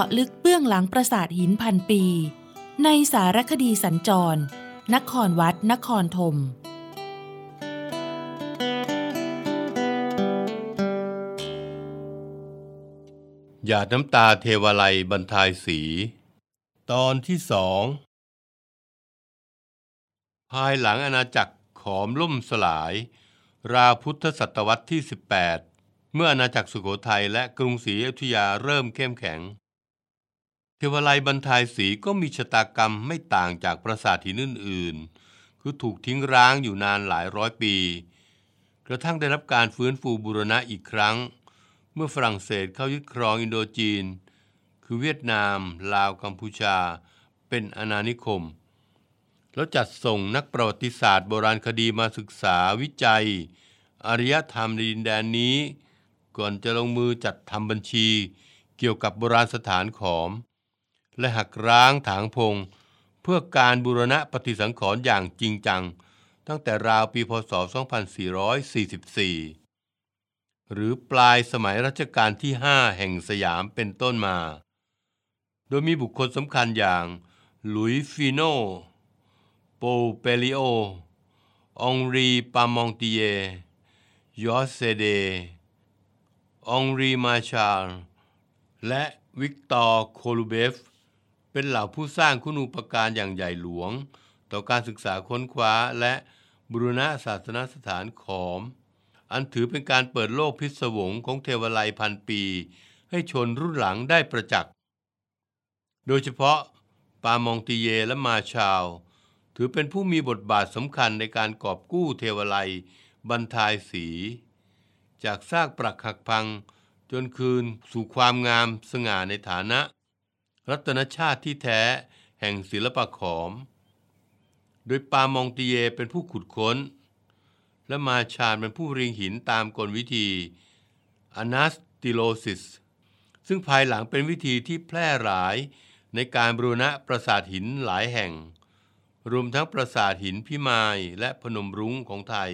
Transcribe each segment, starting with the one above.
าะลึกเบื้องหลังปราสาทหินพันปี ในสารคดีสัญจร นครวัด นครธมหยาดน้ำตาเทวไลบรรทายสี ตอนที่สอง ภายหลังอาณาจักรขอมล่มสลาย ราพุทธศตวรรษที่ 18 เมื่ออาณาจักรสุโขทัยและกรุงศรีอยุธยาเริ่มเข้มแข็ง เทวไลบรรทายสีก็มีชะตากรรมไม่ต่างจากปราสาทหินอื่นๆ คือถูกทิ้งร้างอยู่นานหลายร้อยปี กระทั่งได้รับการฟื้นฟูบูรณะอีกครั้ง เมื่อฝรั่งเศสเข้ายึดครองอินโดจีน คือเวียดนาม ลาวกัมพูชา เป็นอาณานิคม แล้วจัดส่งนักประวัติศาสตร์โบราณคดีมาศึกษาวิจัยอารยธรรมในดินแดนนี้ ก่อนจะลงมือจัดทำบัญชีเกี่ยวกับโบราณสถานขอม และหักร้างถางพง เพื่อการบูรณะปฏิสังขรณ์อย่างจริงจัง ตั้งแต่ราวปีพศ 2444 หรือปลายสมัยรัชกาลที่ 5 แห่งสยามเป็นต้นมา โดยมีบุคคลสำคัญอย่างหลุยฟิโน ปอล เปลลิโอต์ อ องรีปาร์มองติเยร์ ยอร์ช เซเดส์ อองรีมาร์ชาล และวิกตอร์โกลูเบฟ เป็นเหล่าผู้สร้างคุณูปการอย่างใหญ่หลวง ต่อการศึกษาค้นคว้าและบุรณะศาสนสถานขอม อันถือเป็นการเปิดโลกพิศวงของเทวาลัยพันปี ให้ชนรุ่นหลังได้ประจักษ์ โดยเฉพาะปามองติเยและมาชาว ถือเป็นผู้มีบทบาทสำคัญในการกอบกู้เทวไลยบรรทายสี จากซากปรักหักพัง จนคืนสู่ความงามสง่าในฐานะ รัตนชาติที่แท้แห่งศิลปะขอม โดยปามองติเยเป็นผู้ขุดค้น และมาชาญเป็นผู้เรียงหินตามกลวิธีอนาสติโลซิส ซึ่งภายหลังเป็นวิธีที่แพร่หลายในการบรูณะปราสาทหินหลายแห่ง รวมทั้งปราสาทหินพิมายและพนมรุ้งของไทย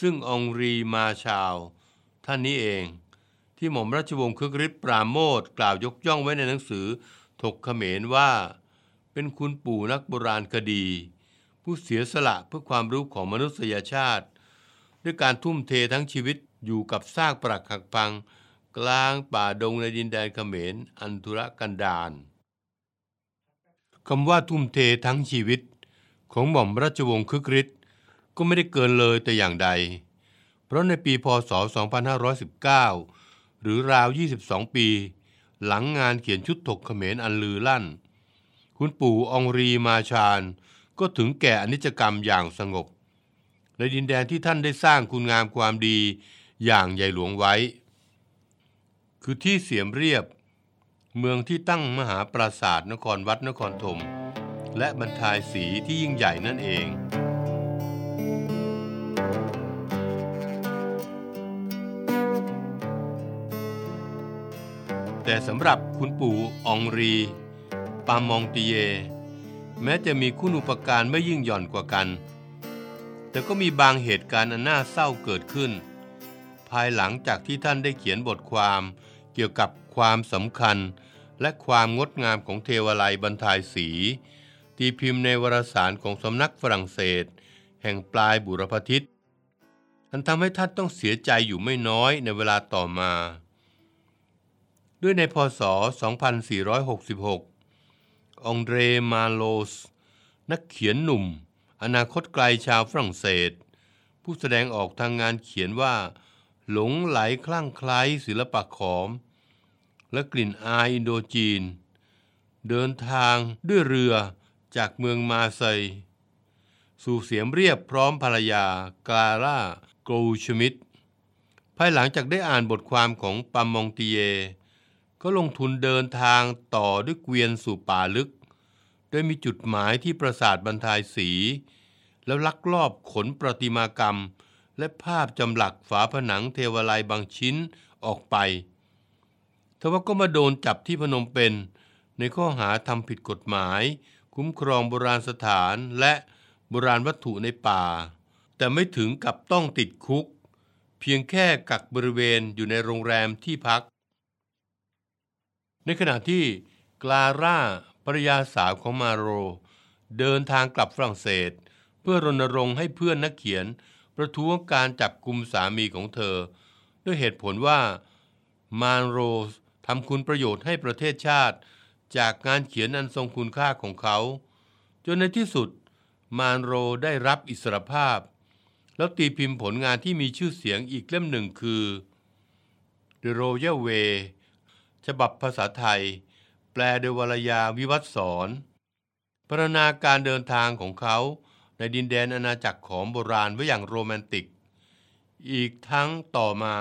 ซึ่งองรีมาชาว ท่านนี้เอง ที่หม่อมราชวงศ์คึกฤทธิ์ปราโมทกล่าวยกย่องไว้ในหนังสือ ถกเขมรว่า เป็นคุณปู่นักโบราณคดี ผู้เสียสละเพื่อความรู้ของมนุษยชาติ ด้วยการทุ่มเททั้งชีวิตอยู่กับซากปรักหักพัง กลางป่าดงในดินแดนเขมรอันธุรกันดารคำว่าทุ่มเททั้งชีวิต ของหม่อมราชวงศ์คึกฤทธิ์ก็ไม่ได้เกินเลยแต่อย่างใด เพราะในปีพศ 2519 หรือราว 22 ปี หลังงานเขียนชุดถกเขมรอันลือลั่น คุณปู่องรีมาชาญ ก็ถึงแก่อนิจกรรมอย่างสงบ ในดินแดนที่ท่านได้สร้างคุณงามความดีอย่างใหญ่หลวงไว้ คือที่เสียมเรียบ เมืองที่ตั้งมหาปราสาทนครวัดนครธมและบรรทายสีที่ยิ่งใหญ่นั่นเอง แต่สำหรับคุณปู่องรี ปามองติเย แม้จะมีคุณอุปการไม่ยิ่งหย่อนกว่ากัน แต่ก็มีบางเหตุการณ์อันน่าเศร้าเกิดขึ้น ภายหลังจากที่ท่านได้เขียนบทความเกี่ยวกับความสำคัญและความงดงามของเทวไลยบรรทายสี ตีพิมพ์ในวารสารของสำนักฝรั่งเศส แห่งปลายบุรพทิศอันทำให้ท่านต้องเสียใจอยู่ไม่น้อยในเวลาต่อมา ด้วยในพศ 2466 องเดรมาโลส นักเขียนหนุ่ม อนาคตไกลชาวฝรั่งเศส ผู้แสดงออกทางงานเขียนว่า หลงไหลคลั่งไคล้ศิลปะขอม และกลิ่นอายอินโดจีน เดินทางด้วยเรือจากเมืองมาเซยสู่เสียมเรียบพร้อมภรรยากาล่าโกลชมิดภายหลังจากได้อ่านบทความของปามองตีเย ก็ลงทุนเดินทางต่อด้วยเกวียนสู่ป่าลึก โดยมีจุดหมายที่ปราสาทบรรทายสี แล้วลักลอบขนประติมากรรม และภาพจำหลักฝาผนังเทวาลัยบางชิ้นออกไปทว่าก็มาโดนจับที่พนมเปญในข้อหาทำผิดกฎหมาย คุ้มครองโบราณสถานและโบราณวัตถุในป่า แต่ไม่ถึงกับต้องติดคุก เพียงแค่กักบริเวณอยู่ในโรงแรมที่พัก ในขณะที่กลาร่าภรยาสาวของมาโร เดินทางกลับฝรั่งเศส เพื่อรณรงค์ให้เพื่อนนักเขียน ประท้วงการจับกลุ่มสามีของเธอ ด้วยเหตุผลว่ามาโรทำคุณประโยชน์ให้ประเทศชาติ จากงานเขียนอันทรงคุณค่าของเขา จนในที่สุดมานโรได้รับอิสรภาพ แล้วตีพิมพ์ผลงานที่มีชื่อเสียงอีกเล่มหนึ่งคือ The Royal Way ฉบับภาษาไทย แปลโดยวรยาวิวัฒสอนพรรณนาการเดินทางของเขาในดินแดนอาณาจักรของโบราณไว้อย่างโรแมนติก อีกทั้งต่อมา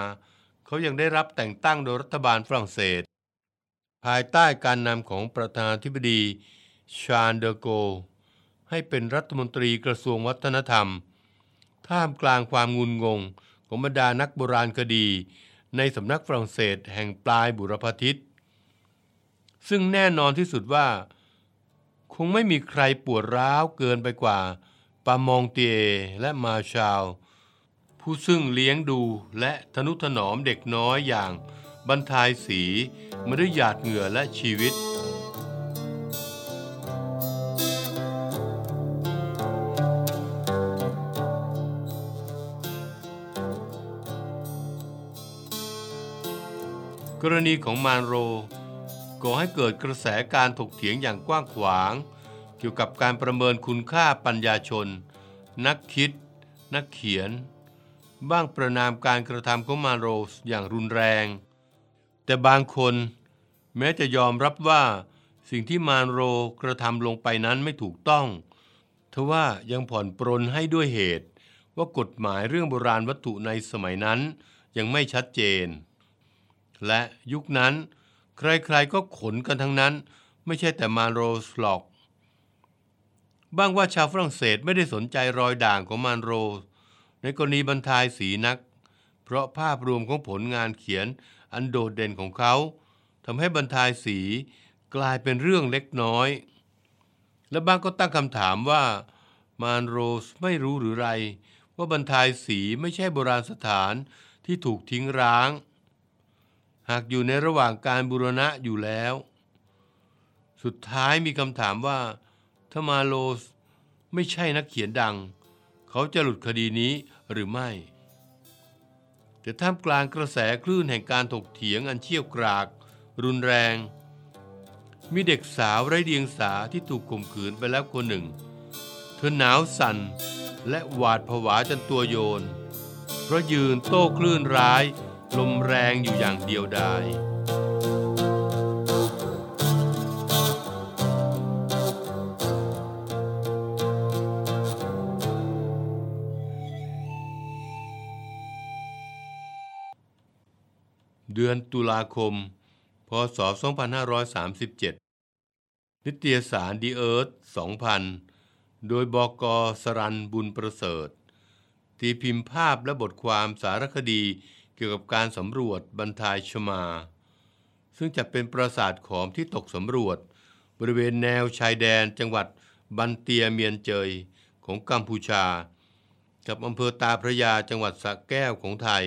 เขายังได้รับแต่งตั้งโดยรัฐบาลฝรั่งเศส ภายใต้การนำของประธานาธิบดีชาร์ลเดอโก ให้เป็นรัฐมนตรีกระทรวงวัฒนธรรม ท่ามกลางความงุนงงของบรรดานักโบราณคดี ในสำนักฝรั่งเศสแห่งปลายบุรพทิตซึ่งแน่นอนที่สุดว่า คงไม่มีใครปวดร้าวเกินไปกว่าปามองเตียและมาชาลผู้ซึ่งเลี้ยงดูและทนุถนอมเด็กน้อยอย่างบรรทายสีมาด้วยหยาดเหงื่อและชีวิต รณีของมานโรก่อให้เกิดกระแสการถกเถียงอย่างกว้างขวาง เกี่ยวกับการประเมินคุณค่าปัญญาชน นักคิด นักเขียน บ้างประนามการกระทำของมาโรสอย่างรุนแรง แต่บางคนแม้จะยอมรับว่าสิ่งที่มานโรกระทำลงไปนั้นไม่ถูกต้องทว่ายังผ่อนปรนให้ด้วยเหตุ ว่ากฎหมายเรื่องโบราณวัตถุในสมัยนั้นยังไม่ชัดเจน และยุคนั้น ใครๆก็ขนกันทั้งนั้น ไม่ใช่แต่มาลโรซ์หรอก บ้างว่าชาวฝรั่งเศสไม่ได้สนใจรอยด่างของมาลโรซ์ในกรณีบันทายศรีนัก เพราะภาพรวมของผลงานเขียนอันโดดเด่นของเขาทำให้บันทายศรีกลายเป็นเรื่องเล็กน้อย และบ้างก็ตั้งคำถามว่ามาลโรซ์ไม่รู้หรือไร ว่าบันทายศรีไม่ใช่โบราณสถานที่ถูกทิ้งร้าง หากอยู่ในระหว่างการบูรณะอยู่แล้ว สุดท้ายมีคำถามว่าถ้ามาโรสไม่ใช่นักเขียนดัง เขาจะหลุดคดีนี้หรือไม่ แต่ท่ามกลางกระแสคลื่นแห่งการถกเถียงอันเชี่ยวกราก รุนแรง มีเด็กสาวไร้เดียงสาที่ถูกข่มขืนไปแล้วคนหนึ่ง เธอหนาวสั่นและหวาดผวาจนตัวโยน เพราะยืนโต้คลื่นร้าย ลมแรงอยู่อย่างเดียวดายเดือนตุลาคม พศ 2537 นิตยสารดีเอิร์ธ2000 โดยบอกอสรันบุญประเสริฐ ตีพิมพ์ภาพและบทความสารคดี กี่ยวกับการสำรวจบรรทายชมา ซึ่งจะเป็นปราสาทขอมที่ตกสำรวจ บริเวณแนวชายแดนจังหวัดบันเตียเมียนเจยของกัมพูชา กับอำเภอตาพระยาจังหวัดสระแก้วของไทย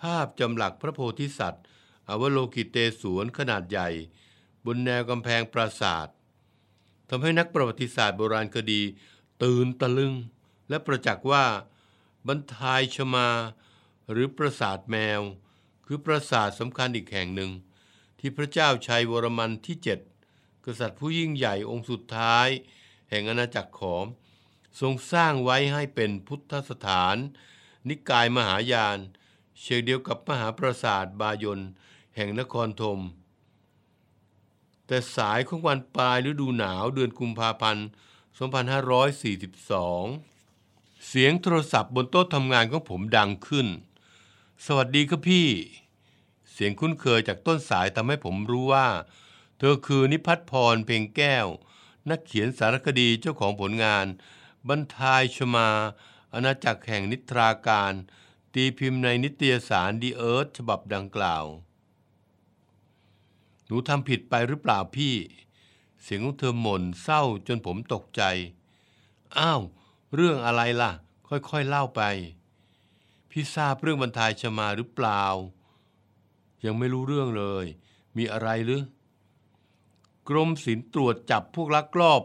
ภาพจำหลักพระโพธิสัตว์ อวโลกิเตศวนขนาดใหญ่ บนแนวกำแพงปราสาททำให้นักประวัติศาสตร์โบราณคดีตื่นตะลึง และประจักษ์ว่าบรรทายชมา หรือปราสาทแมว คือปราสาทสำคัญอีกแห่งหนึ่ง ที่พระเจ้าชัยวรมันที่เจ็ดกษัตริย์ผู้ยิ่งใหญ่องค์สุดท้าย แห่งอาณาจักรขอม ทรงสร้างไว้ให้เป็นพุทธสถาน นิกายมหายาน เช่นเดียวกับมหาปราสาทบายนแห่งนครธมแต่สายของวันปลายฤดูหนาวเดือนกุมภาพันธ์ 2542 เสียงโทรศัพท์บนโต๊ะทำงานของผมดังขึ้น สวัสดีครับพี่ เสียงคุ้นเคยจากต้นสายทำให้ผมรู้ว่า เธอคือนิพัฒน์พรเพ็งแก้ว นักเขียนสารคดีเจ้าของผลงาน บรรทายชมา อาณาจักรแห่งนิทราการ ตีพิมพ์ในนิตยสารดีเอิร์ธฉบับดังกล่าว หนูทำผิดไปหรือเปล่าพี่ เสียงของเธอหม่นเศร้าจนผมตกใจ อ้าว เรื่องอะไรล่ะ ค่อยๆเล่าไป พี่ทราบเรื่องบรรทายชมาหรือเปล่า ยังไม่รู้เรื่องเลย มีอะไรหรือกรมศิลป์ตรวจจับพวกลักลอบ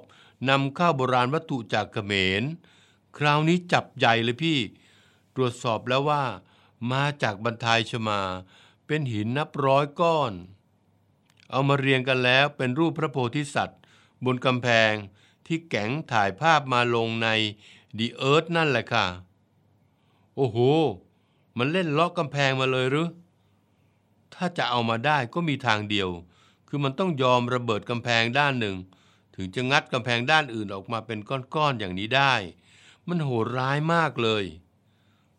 นำเข้าโบราณวัตถุจากเขมร คราวนี้จับใหญ่เลยพี่ ตรวจสอบแล้วว่า มาจากบรรทายชมา เป็นหินนับร้อยก้อน เอามาเรียงกันแล้วเป็นรูปพระโพธิสัตว์ บนกำแพงที่แก๋งถ่ายภาพมาลงในดีเอิร์ธนั่นแหละค่ะ โอ้โห มันเล่นล็อกกำแพงมาเลยหรือ ถ้าจะเอามาได้ก็มีทางเดียว คือมันต้องยอมระเบิดกำแพงด้านหนึ่ง ถึงจะงัดกำแพงด้านอื่นออกมาเป็นก้อนๆอย่างนี้ได้ มันโหดร้ายมากเลย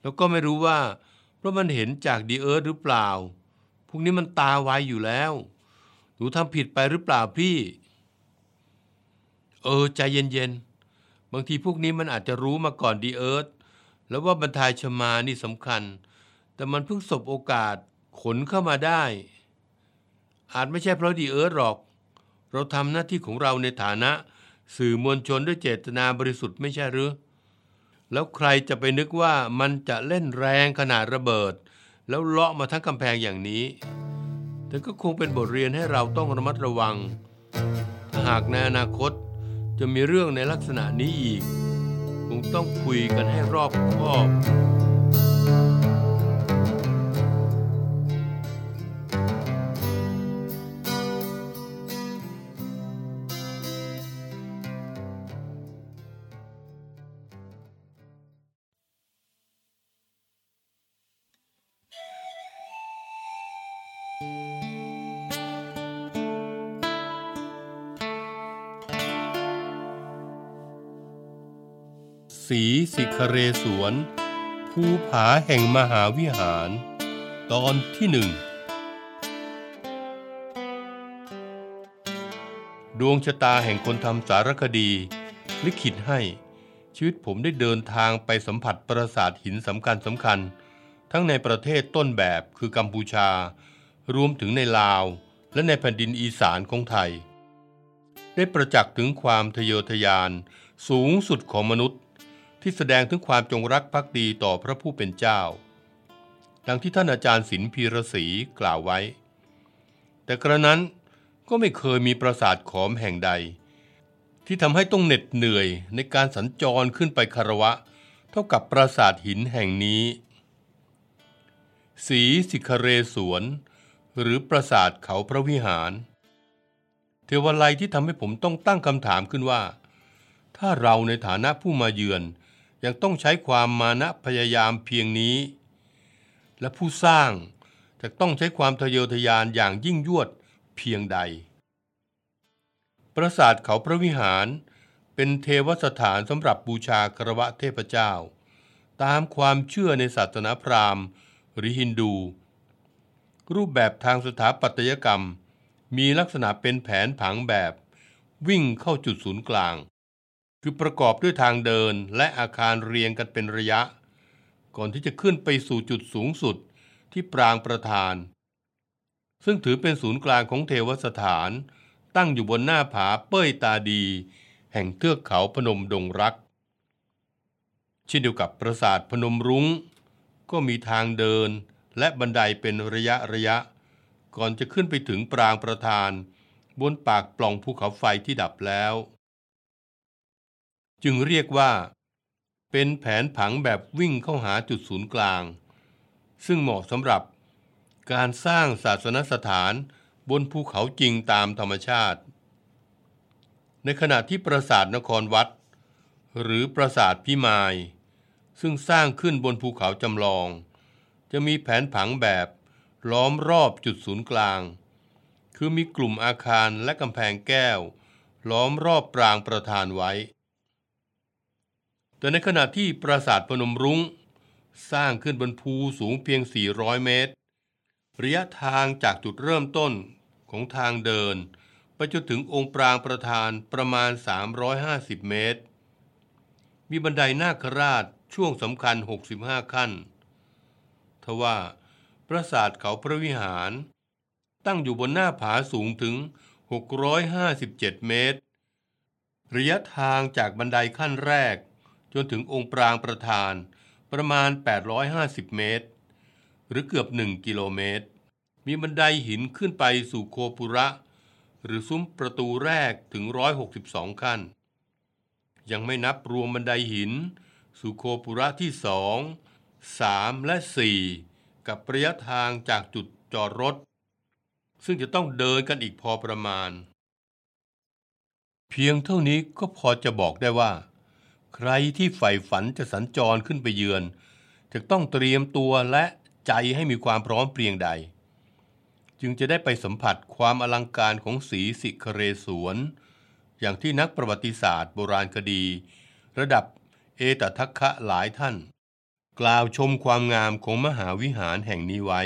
แล้วก็ไม่รู้ว่า เพราะมันเห็นจากดีเอิร์ธหรือเปล่า พวกนี้มันตาไวอยู่แล้ว หนูทำผิดไปหรือเปล่าพี่ เออใจเย็นๆ บางทีพวกนี้มันอาจจะรู้มาก่อนดีเอิร์ธ แล้วว่าบรรทายชมานี่สำคัญ แต่มันเพิ่งสบโอกาสขนเข้ามาได้ อาจไม่ใช่เพราะดีเอิร์ธหรอก เราทำหน้าที่ของเราในฐานะ สื่อมวลชนด้วยเจตนาบริสุทธิ์ไม่ใช่หรือ แล้วใครจะไปนึกว่ามันจะเล่นแรงขนาดระเบิด แล้วเลาะมาทั้งกำแพงอย่างนี้ แต่ก็คงเป็นบทเรียนให้เราต้องระมัดระวัง หากในอนาคตจะมีเรื่องในลักษณะนี้อีก ต้องคุยกันให้รอบคอบ สีสิคเรสวนภูผาแห่งมหาวิหาร ตอนที่หนึ่งดวงชะตาแห่งคนทำสารคดี ลิขิตให้ ชีวิตผมได้เดินทางไปสัมผัสปราสาทหินสำคัญสำคัญ ทั้งในประเทศต้นแบบคือกัมพูชา รวมถึงในลาว และในแผ่นดินอีสานของไทย ได้ประจักษ์ถึงความทะเยอทะยานสูงสุดของมนุษย์ ที่แสดงถึงความจงรักภักดีต่อพระผู้เป็นเจ้า ดังที่ท่านอาจารย์ศิลพีระศรีกล่าวไว้ แต่กระนั้นก็ไม่เคยมีปราสาทขอมแห่งใด ที่ทำให้ต้องเหน็ดเหนื่อยในการสัญจรขึ้นไปคารวะ เท่ากับปราสาทหินแห่งนี้ สีสิคเรสวนหรือปราสาทเขาพระวิหาร เทวาลัยที่ทำให้ผมต้องตั้งคำถามขึ้นว่า ถ้าเราในฐานะผู้มาเยือน ยังต้องใช้ความมานะพยายามเพียงนี้ และผู้สร้างจะต้องใช้ความทะเยอทะยานอย่างยิ่งยวดเพียงใด ปราสาทเขาพระวิหารเป็นเทวสถานสำหรับบูชาครวะเทพเจ้า ตามความเชื่อในศาสนาพราหมณ์หรือฮินดู รูปแบบทางสถาปัตยกรรม มีลักษณะเป็นแผนผังแบบวิ่งเข้าจุดศูนย์กลาง คือประกอบด้วยทางเดินและอาคารเรียงกันเป็นระยะ ก่อนที่จะขึ้นไปสู่จุดสูงสุดที่ปรางประธาน ซึ่งถือเป็นศูนย์กลางของเทวสถาน ตั้งอยู่บนหน้าผาเป้ยตาดี แห่งเทือกเขาพนมดงรัก เช่นเดียวกับปราสาทพนมรุง้ง ก็มีทางเดินและบันไดเป็นระยะระยะ ก่อนจะขึ้นไปถึงปรางประธาน บนปากปล่องภูเขาไฟที่ดับแล้ว จึงเรียกว่า เป็นแผนผังแบบวิ่งเข้าหาจุดศูนย์กลาง ซึ่งเหมาะสำหรับการสร้างศาสนสถานบนภูเขาจริงตามธรรมชาติ ในขณะที่ปราสาทนครวัด หรือปราสาทพิมาย ซึ่งสร้างขึ้นบนภูเขาจำลอง จะมีแผนผังแบบล้อมรอบจุดศูนย์กลาง คือมีกลุ่มอาคารและกำแพงแก้ว ล้อมรอบปรางประธานไว้ แต่ในขณะที่ปราสาทพนมรุง้ง สร้างขึ้นบนภูสูงเพียง 400 เมตร ระยะทางจากจุดเริ่มต้นของทางเดิน ไปจนถึงองค์ปรางประธานประมาณ 350 เมตร มีบันไดนาคราชช่วงสำคัญ 65 ขั้น ทว่าปราสาทเขาพระวิหาร ตั้งอยู่บนหน้าผาสูงถึง 657 เมตร ระยะทางจากบันไดขั้นแรก จนถึงองค์ปรางประธานประมาณ 850 เมตร หรือเกือบ 1 กิโลเมตร มีบันไดหินขึ้นไปสู่โคปุระ หรือซุ้มประตูแรกถึง 162 ขั้น ยังไม่นับรวมบันไดหิน สู่โคปุระที่สองสามและสี่กับระยะทางจากจุดจอดรถ ซึ่งจะต้องเดินกันอีกพอประมาณ เพียงเท่านี้ก็พอจะบอกได้ว่า ใครที่ใฝ่ฝันจะสัญจรขึ้นไปเยือน จะต้องเตรียมตัวและใจให้มีความพร้อมเพรียงใด จึงจะได้ไปสัมผัสความอลังการของสีสิคเรสวน อย่างที่นักประวัติศาสตร์โบราณคดี ระดับเอตทัคคะหลายท่าน กล่าวชมความงามของมหาวิหารแห่งนี้ไว้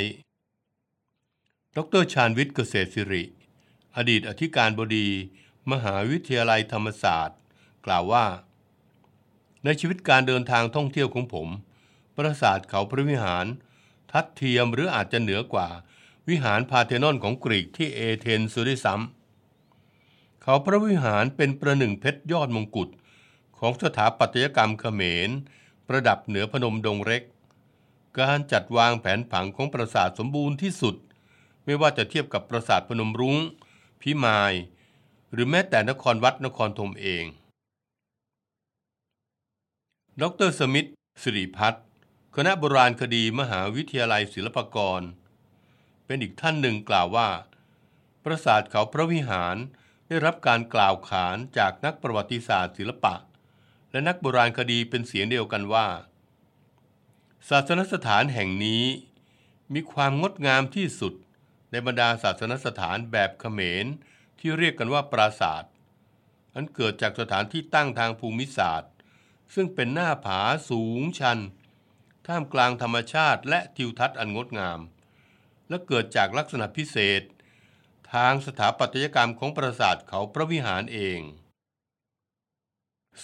ดรชาญวิทย์เกษตรสิริ อดีตอธิการบดี มหาวิทยาลัยธรรมศาสตร์ กล่าวว่า ในชีวิตการเดินทางท่องเที่ยวของผม ปราสาทเขาพระวิหาร ทัดเทียมหรืออาจจะเหนือกว่า วิหารพาเทนอนของกรีกที่เอเธนส์ด้วยซ้ำเขาพระวิหารเป็นประหนึ่งเพชรยอดมงกุฎของสถาปัตยกรรมเขมร ประดับเหนือพนมดงเล็ก การจัดวางแผนผังของปราสาทสมบูรณ์ที่สุด ไม่ว่าจะเทียบกับปราสาทพนมรุง้ง พิมาย หรือแม้แต่นครวัดนครธมเอง ดรสมิธสิริพัฒน์คณะโบราณคดีมหาวิทยาลัยศิลปากร เป็นอีกท่านหนึ่งกล่าวว่า ปราสาทเขาพระวิหารได้รับการกล่าวขานจากนักประวัติศาสตร์ศิลปะ และนักโบราณคดีเป็นเสียงเดียวกันว่าศาสนสถานแห่งนี้มีความงดงามที่สุดในบรรดาศาสนสถานแบบเขมรที่เรียกกันว่าปราสาทอันเกิดจากสถานที่ตั้งทางภูมิศาสตร์ ซึ่งเป็นหน้าผาสูงชัน ท่ามกลางธรรมชาติและทิวทัศน์อันงดงาม และเกิดจากลักษณะพิเศษ ทางสถาปัตยกรรมของปราสาทเขาพระวิหารเอง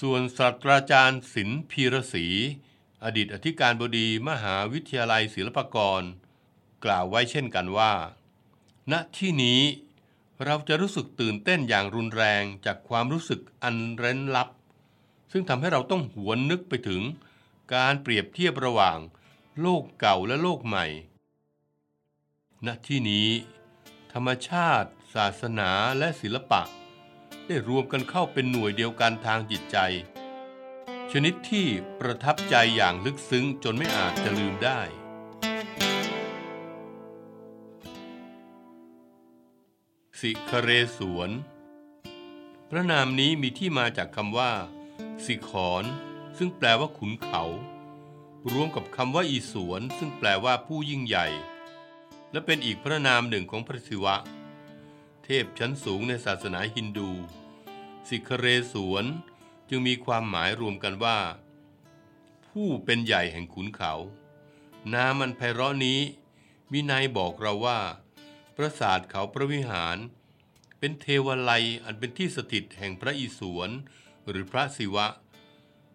ส่วนศาสตราจารย์ศิลป์พีรศรีอดีตอธิการบดีมหาวิทยาลัยศิลปากร กล่าวไว้เช่นกันว่า ณที่นี้เราจะรู้สึกตื่นเต้นอย่างรุนแรงจากความรู้สึกอันเร้นลับ ซึ่งทำให้เราต้องหวนนึกไปถึง การเปรียบเทียบระหว่าง โลกเก่าและโลกใหม่ ณ ที่นี้ ธรรมชาติ ศาสนาและศิลปะ ได้รวมกันเข้าเป็นหน่วยเดียวกันทางจิตใจ ชนิดที่ประทับใจอย่างลึกซึ้งจนไม่อาจจะลืมได้สิคเรสวน พระนามนี้มีที่มาจากคำว่า สิขอนซึ่งแปลว่าขุนเขา รวมกับคำว่าอีสวนซึ่งแปลว่าผู้ยิ่งใหญ่ และเป็นอีกพระนามหนึ่งของพระศิวะ เทพชั้นสูงในศาสนาฮินดู สิคเรสวนจึงมีความหมายรวมกันว่า ผู้เป็นใหญ่แห่งขุนเขา นามันไพเราะนี้มีนายบอกเราว่า ปราสาทเขาพระวิหาร เป็นเทวไลอันเป็นที่สถิตแห่งพระอิศวร หรือพระศิวะ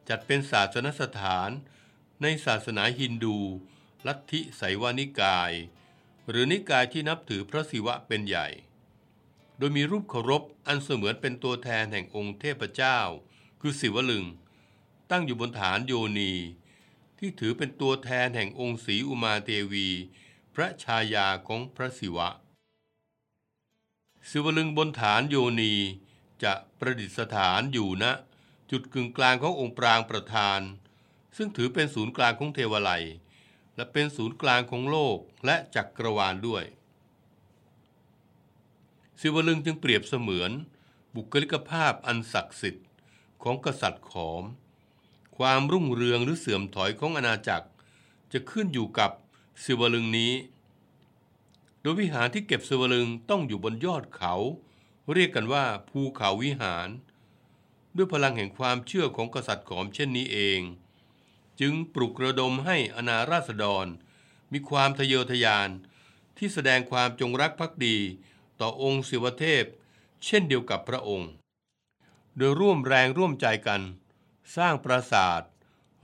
จัดเป็นศาสนสถานในศาสนาฮินดู ลัทธิไสวานิกาย หรือนิกายที่นับถือพระศิวะเป็นใหญ่ โดยมีรูปเคารพอันเสมือนเป็นตัวแทนแห่งองค์เทพเจ้า คือศิวลึง ตั้งอยู่บนฐานโยนี ที่ถือเป็นตัวแทนแห่งองค์ศรีอุมาเทวี พระชายาของพระศิวะศิวลึงบนฐานโยนี จะประดิษฐานอยู่ณนะจุดกึ่งกลางขององค์ปรางประธาน ซึ่งถือเป็นศูนย์กลางของเทวไลยและเป็นศูนย์กลางของโลกและจักรวาลด้วยศิวลึงจึงเปรียบเสมือน บุคลิกภาพอันศักดิ์สิทธิ์ของกษัตริย์ขอม ความรุ่งเรืองหรือเสื่อมถอยของอาณาจักร จะขึ้นอยู่กับศิวลึงนี้ โดยวิหารที่เก็บศิวลึงต้องอยู่บนยอดเขา เรียกกันว่าภูเขาวิหาร ด้วยพลังแห่งความเชื่อของกษัตริย์ขอมเช่นนี้เอง จึงปลุกระดมให้อนาราษฎร มีความทะเยอทะยานที่แสดงความจงรักภักดีต่อองค์ศิวเทพ เช่นเดียวกับพระองค์ โดยร่วมแรงร่วมใจกัน สร้างปราสาท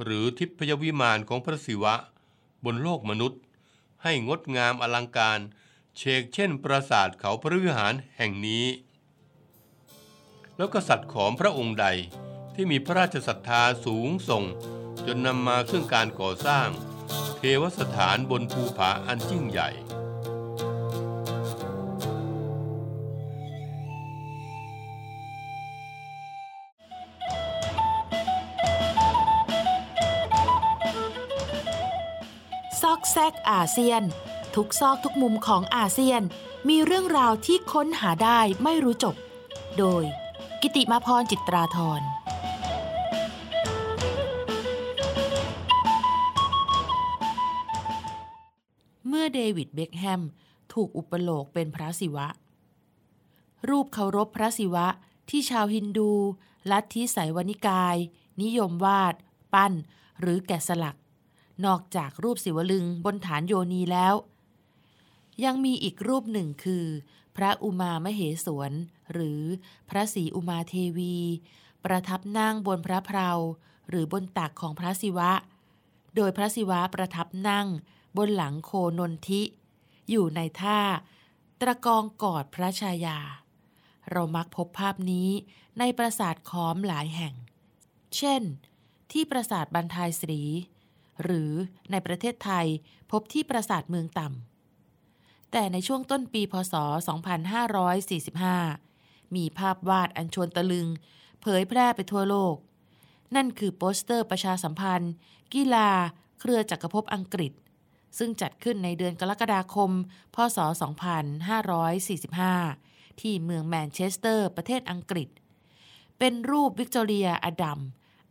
หรือทิพยวิมานของพระศิวะ บนโลกมนุษย์ ให้งดงามอลังการ เชกเช่นปราสาทเขาพระวิหารแห่งนี้ แล้วกษัตริย์ของพระองค์ใดที่มีพระราชศรัทธาสูงส่ง จนนำมาซึ่งการก่อสร้าง เทวสถานบนภูผาอันยิ่งใหญ่ ซอกแซกอาเซียน ทุกซอกทุกมุมของอาเซียนมีเรื่องราวที่ค้นหาได้ไม่รู้จบ โดย กิติมาพรจิตราธรเมื่อเดวิดเบคแฮมถูกอุปโลกเป็นพระศิวะ รูปเคารพพระศิวะที่ชาวฮินดู ลัทธิไสยวนิกาย นิยมวาด ปั้น หรือแกะสลัก นอกจากรูปศิวลึงบนฐานโยนีแล้ว ยังมีอีกรูปหนึ่งคือ พระอุมามเหสวน หรือพระศรีอุมาเทวี ประทับนั่งบนพระเพราหรือบนตักของพระศิวะ โดยพระศิวะประทับนั่งบนหลังโคนนทิ อยู่ในท่า ตะกองกอดพระชายา เรามักพบภาพนี้ในปราสาทขอมหลายแห่ง เช่น ที่ปราสาทบันทายสรี หรือในประเทศไทยพบที่ปราสาทเมืองต่ำแต่ในช่วงต้นปีพศ 2545 มีภาพวาดอันชวนตะลึง เผยแพร่ไปทั่วโลก นั่นคือโปสเตอร์ประชาสัมพันธ์ กีฬา เครือจักรภพอังกฤษ ซึ่งจัดขึ้นในเดือนกรกฎาคม พศ 2545 ที่เมืองแมนเชสเตอร์ ประเทศอังกฤษ เป็นรูปวิกตอเรียอดัมส์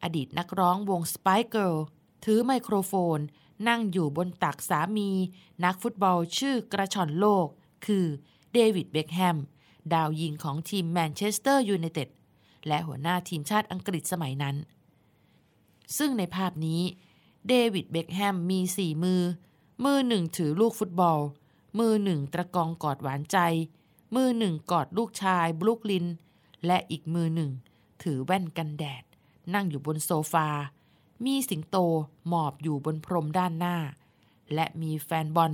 อดีตนักร้องวงสไปซ์เกิร์ลถือไมโครโฟน นั่งอยู่บนตักสามี นักฟุตบอลชื่อกระฉ่อนโลก คือเดวิดเบคแฮม ดาวยิงของทีมแมนเชสเตอร์ยูไนเต็ดและหัวหน้าทีมชาติอังกฤษสมัยนั้น ซึ่งในภาพนี้ เดวิดเบคแฮมมีสี่มือ มือหนึ่งถือลูกฟุตบอล มือหนึ่งตะกองกอดหวานใจ มือหนึ่งกอดลูกชายบลุกลิน และอีกมือหนึ่ง ถือแว่นกันแดด นั่งอยู่บนโซฟา มีสิงโตหมอบอยู่บนพรมด้านหน้า และมีแฟนบอล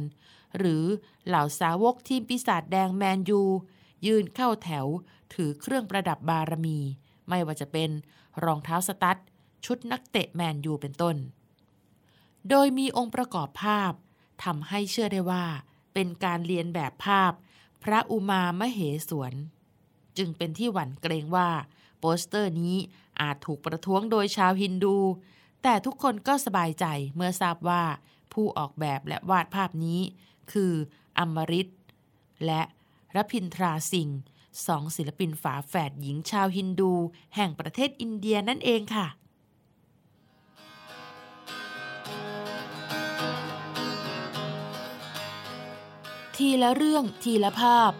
หรือเหล่าสาวกทีมปีศาจแดงแมนยู ยืนเข้าแถว ถือเครื่องประดับบารมี ไม่ว่าจะเป็นรองเท้าสตั๊ดชุดนักเตะแมนยูเป็นต้น โดยมีองค์ประกอบภาพทำให้เชื่อได้ว่า เป็นการเรียนแบบภาพ พระอุมามเหสวน จึงเป็นที่หวั่นเกรงว่าโปสเตอร์นี้อาจถูกประท้วงโดยชาวฮินดู แต่ทุกคนก็สบายใจเมื่อทราบว่าผู้ออกแบบและวาดภาพนี้ คืออมริตและ รพินทราสิงห์สองศิลปินฝาแฝดหญิงชาวฮินดู แห่งประเทศอินเดียนั่นเองค่ะทีละเรื่องทีละภาพ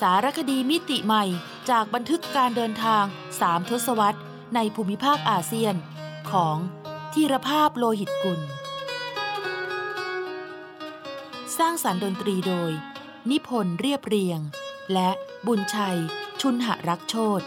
สารคดีมิติใหม่จากบันทึกการเดินทางสามทศวรรษ ในภูมิภาคอาเซียน ของทีรภาพโลหิตกุล สร้างสารรค์ดนตรีโดย นิพนธ์เรียบเรียง และบุญชัย ชุนหรักโชต